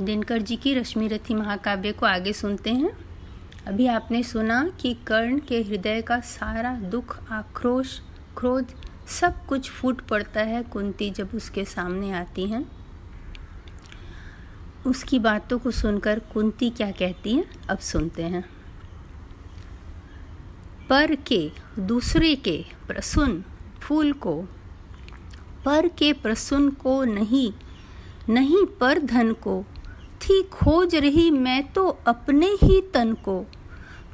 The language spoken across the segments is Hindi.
दिनकर जी की रश्मि रथी महाकाव्य को आगे सुनते हैं। अभी आपने सुना कि कर्ण के हृदय का सारा दुख, आक्रोश, क्रोध सब कुछ फूट पड़ता है कुंती जब उसके सामने आती हैं। उसकी बातों को सुनकर कुंती क्या कहती है, अब सुनते हैं। पर के दूसरे के प्रसुन फूल को, पर के प्रसुन को नहीं नहीं पर धन को थी खोज रही मैं तो अपने ही तन को।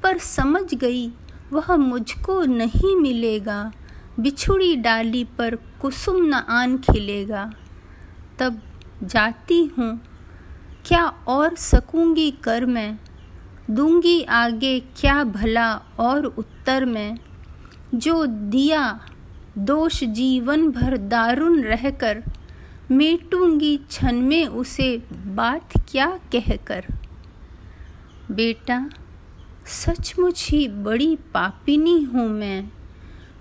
पर समझ गई, वह मुझको नहीं मिलेगा। बिछुड़ी डाली पर कुसुम न आन खिलेगा। तब जाती हूँ। क्या और सकूँगी कर मैं? दूँगी आगे क्या भला और उत्तर में? जो दिया दोष जीवन भर दारुण रहकर मेटूँगी छन में उसे बात क्या कहकर? बेटा, सचमुच ही बड़ी पापिनी हूँ मैं।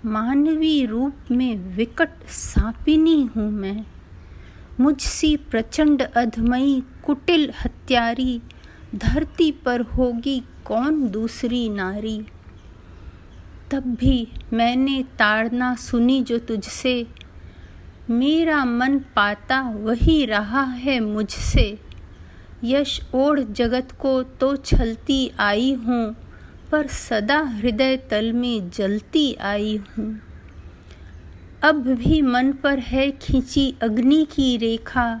मानवी रूप में विकट सापिनी हूँ मैं। मुझसी प्रचंड अधमई कुटिल हत्यारी, धरती पर होगी कौन दूसरी नारी? तब भी मैंने ताड़ना सुनी जो तुझसे मेरा मन पाता वही रहा है मुझसे। यश ओढ़ जगत को तो छलती आई हूँ, पर सदा हृदय तल में जलती आई हूँ। अब भी मन पर है खींची अग्नि की रेखा,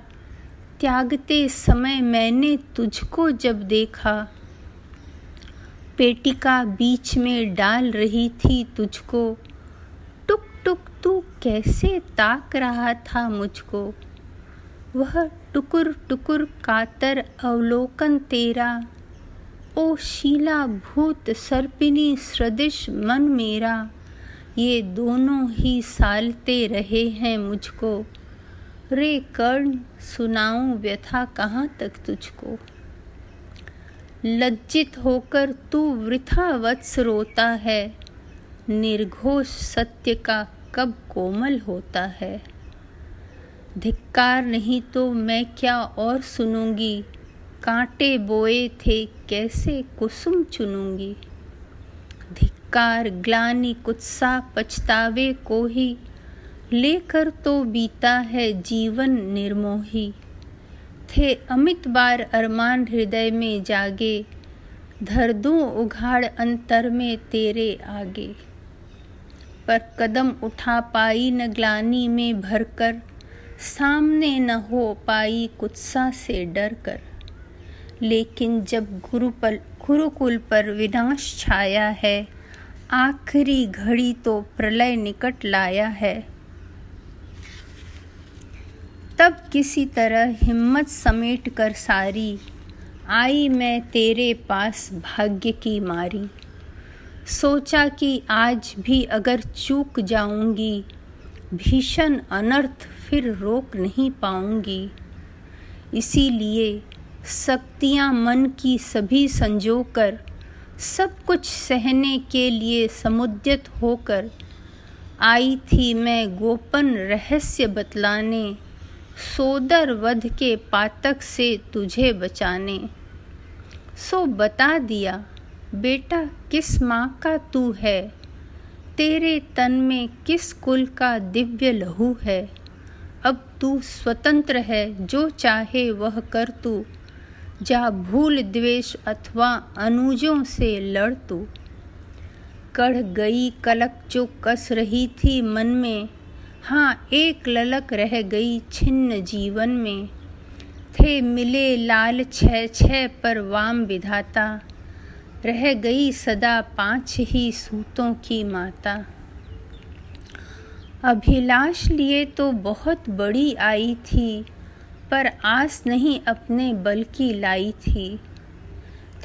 त्यागते समय मैंने तुझको जब देखा। पेटिका बीच में डाल रही थी तुझको कैसे ताक रहा था मुझको। वह टुकुर टुकुर कातर अवलोकन तेरा। ओ शीला भूत सर्पिनी सदृश मन मेरा। ये दोनों ही सालते रहे हैं मुझको। रे कर्ण, सुनाऊं व्यथा कहाँ तक तुझको? लज्जित होकर तू वृथा वत्स रोता है। निर्घोष सत्य का कब कोमल होता है। धिक्कार नहीं तो मैं क्या और सुनूँगी? कांटे बोए थे, कैसे कुसुम चुनूँगी? धिक्कार ग्लानी कुत्सा पछतावे को ही लेकर तो बीता है जीवन निर्मोही। थे अमित बार अरमान हृदय में जागे, धर दूँ उघाड़ अंतर में तेरे आगे। पर कदम उठा पाई न ग्लानी में भरकर। सामने न हो पाई कुत्सा से डर कर। लेकिन जब गुरुपल गुरुकुल पर विनाश छाया है, आखिरी घड़ी तो प्रलय निकट लाया है। तब किसी तरह हिम्मत समेट कर सारी, आई मैं तेरे पास भाग्य की मारी। सोचा कि आज भी अगर चूक जाऊँगी, भीषण अनर्थ फिर रोक नहीं पाऊँगी। इसीलिए शक्तियाँ मन की सभी संजोकर, सब कुछ सहने के लिए समुद्यत होकर, आई थी मैं गोपन रहस्य बतलाने, सोदर वध के पातक से तुझे बचाने। सो बता दिया बेटा, किस माँ का तू है? तेरे तन में किस कुल का दिव्य लहू है? अब तू स्वतंत्र है, जो चाहे वह कर तू। जा भूल द्वेष अथवा अनुजों से लड़ तू। कढ़ गई कलक जो कस रही थी मन में हाँ एक ललक रह गई छिन्न जीवन में। थे मिले लाल छह छह पर वाम विधाता रह गई सदा पाँच ही सूतों की माता। अभिलाष लिए तो बहुत बड़ी आई थी, पर आस नहीं अपने बल की लाई थी।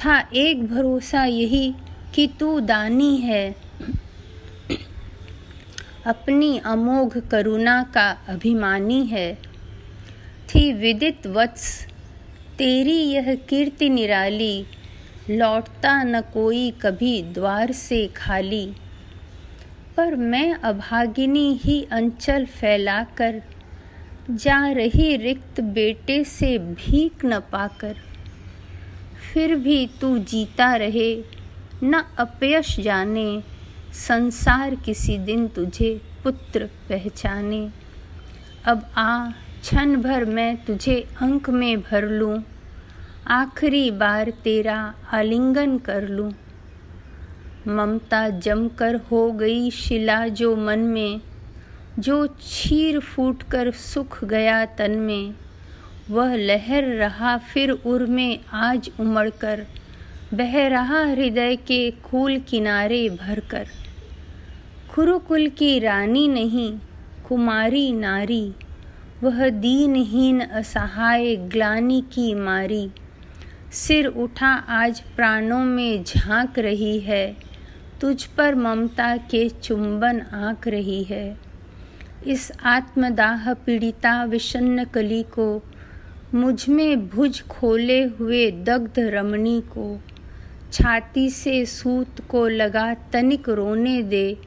था एक भरोसा यही कि तू दानी है। अपनी अमोघ करुणा का अभिमानी है। थी विदित वत्स, तेरी यह कीर्ति निराली लौटता न कोई कभी द्वार से खाली। पर मैं अभागिनी ही अंचल फैलाकर, जा रही रिक्त बेटे से भीख न पाकर। फिर भी तू जीता रहे, न अपयश जाने, संसार किसी दिन तुझे पुत्र पहचाने। अब आ, क्षण भर मैं तुझे अंक में भर लूँ। आखिरी बार तेरा आलिंगन कर लूँ। ममता जमकर हो गई शिला जो मन में, जो चीर फूट कर सुख गया तन में। वह लहर रहा फिर उर में आज उमड़ कर बह रहा हृदय के कूल किनारे भरकर। खुरुकुल की रानी नहीं, कुमारी नारी, वह दीनहीन असहाय ग्लानी की मारी। सिर उठा आज प्राणों में झाँक रही है। तुझ पर ममता के चुंबन आंक रही है। इस आत्मदाह पीड़िता विषन्न कली को, मुझमें भुज खोले हुए दग्ध रमणी को, छाती से सूत को लगा तनिक रोने दे,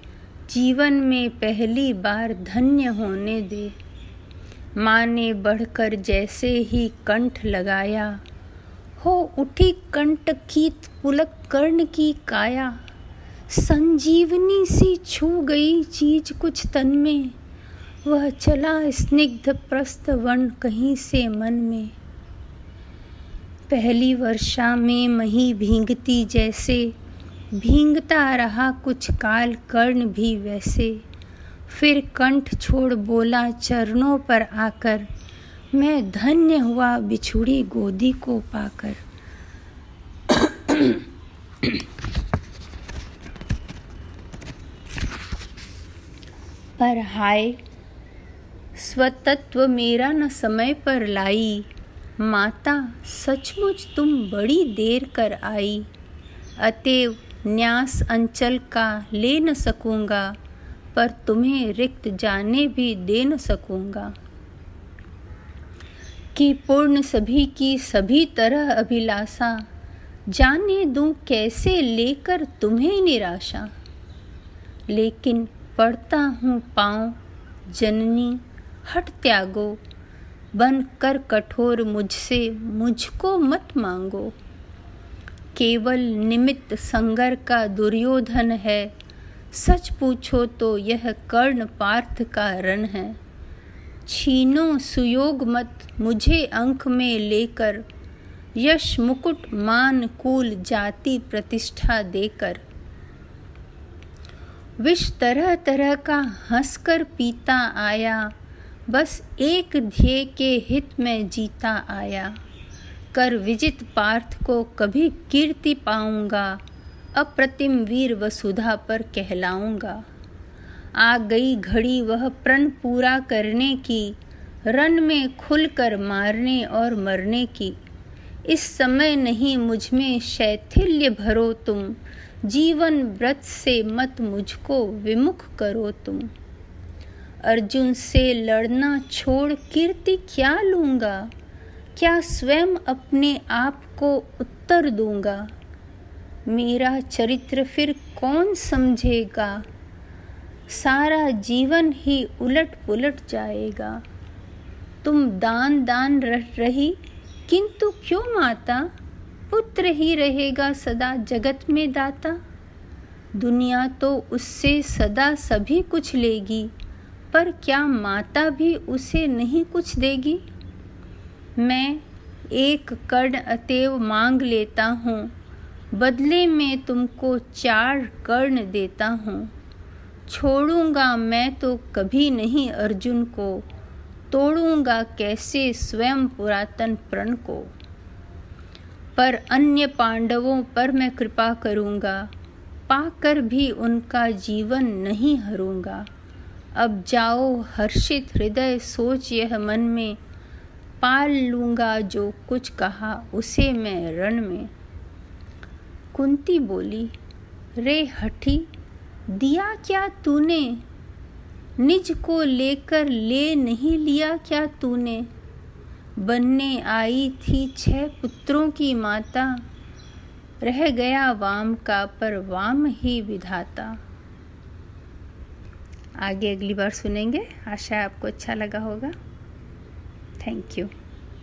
जीवन में पहली बार धन्य होने दे। माँ ने बढ़कर जैसे ही कंठ लगाया हो उठी कंठ की पुलक कर्ण की काया। संजीवनी सी छू गई चीज़ कुछ तन में। वह चला स्निग्ध प्रस्त वन कहीं से मन में। पहली वर्षा में मही भींगती जैसे। भींगता रहा कुछ काल कर्ण भी वैसे। फिर कंठ छोड़ बोला चरणों पर आकर। मैं धन्य हुआ बिछुड़ी गोदी को पाकर। पर हाय, स्वतत्व मेरा न समय पर लाई। माता, सचमुच तुम बड़ी देर कर आई। अतएव न्यास अंचल का ले न सकूँगा, पर तुम्हें रिक्त जाने भी दे न सकूँगा। कि पूर्ण सभी की सभी तरह अभिलाषा। जाने दूँ कैसे लेकर तुम्हें निराशा। लेकिन पढ़ता हूँ पाँव, जननी, हट त्यागो। बन कर कठोर मुझसे, मुझको मत मांगो। केवल निमित्त संगर का दुर्योधन है। सच पूछो तो यह कर्ण पार्थ का रण है। छीनो, सुयोग मत मुझे अंक में लेकर। यश मुकुट मान कुल जाति प्रतिष्ठा देकर। विष तरह तरह का हंसकर पीता आया, बस एक ध्येय के हित में जीता आया। कर विजित पार्थ को कभी कीर्ति पाऊँगा, अप्रतिम वीर वसुधा पर कहलाऊँगा। आ गई घड़ी वह प्रण पूरा करने की, रन में खुलकर मारने और मरने की। इस समय नहीं मुझमें शैथिल्य भरो तुम, जीवन व्रत से मत मुझको विमुख करो तुम। अर्जुन से लड़ना छोड़ कीर्ति क्या लूँगा? क्या स्वयं अपने आप को उत्तर दूँगा? मेरा चरित्र फिर कौन समझेगा? सारा जीवन ही उलट पुलट जाएगा। तुम दान दान रह रही, किंतु क्यों माता? पुत्र ही रहेगा सदा जगत में दाता। दुनिया तो उससे सदा सभी कुछ लेगी, पर क्या माता भी उसे नहीं कुछ देगी? मैं एक कर्ण अतएव मांग लेता हूँ, बदले में तुमको चार कर्ण देता हूँ। छोड़ूँगा मैं तो कभी नहीं अर्जुन को। तोड़ूँगा कैसे स्वयं पुरातन प्रण को। पर अन्य पांडवों पर मैं कृपा करूँगा, पाकर भी उनका जीवन नहीं हरूँगा। अब जाओ हर्षित हृदय, सोच यह मन में, पाल लूँगा जो कुछ कहा उसे मैं रण में। कुंती बोली, रे हठी दिया क्या तूने? निज को लेकर ले नहीं लिया क्या तूने? बनने आई थी छह पुत्रों की माता, रह गया वाम का पर वाम ही विधाता। आगे अगली बार सुनेंगे। आशा आपको अच्छा लगा होगा। Thank you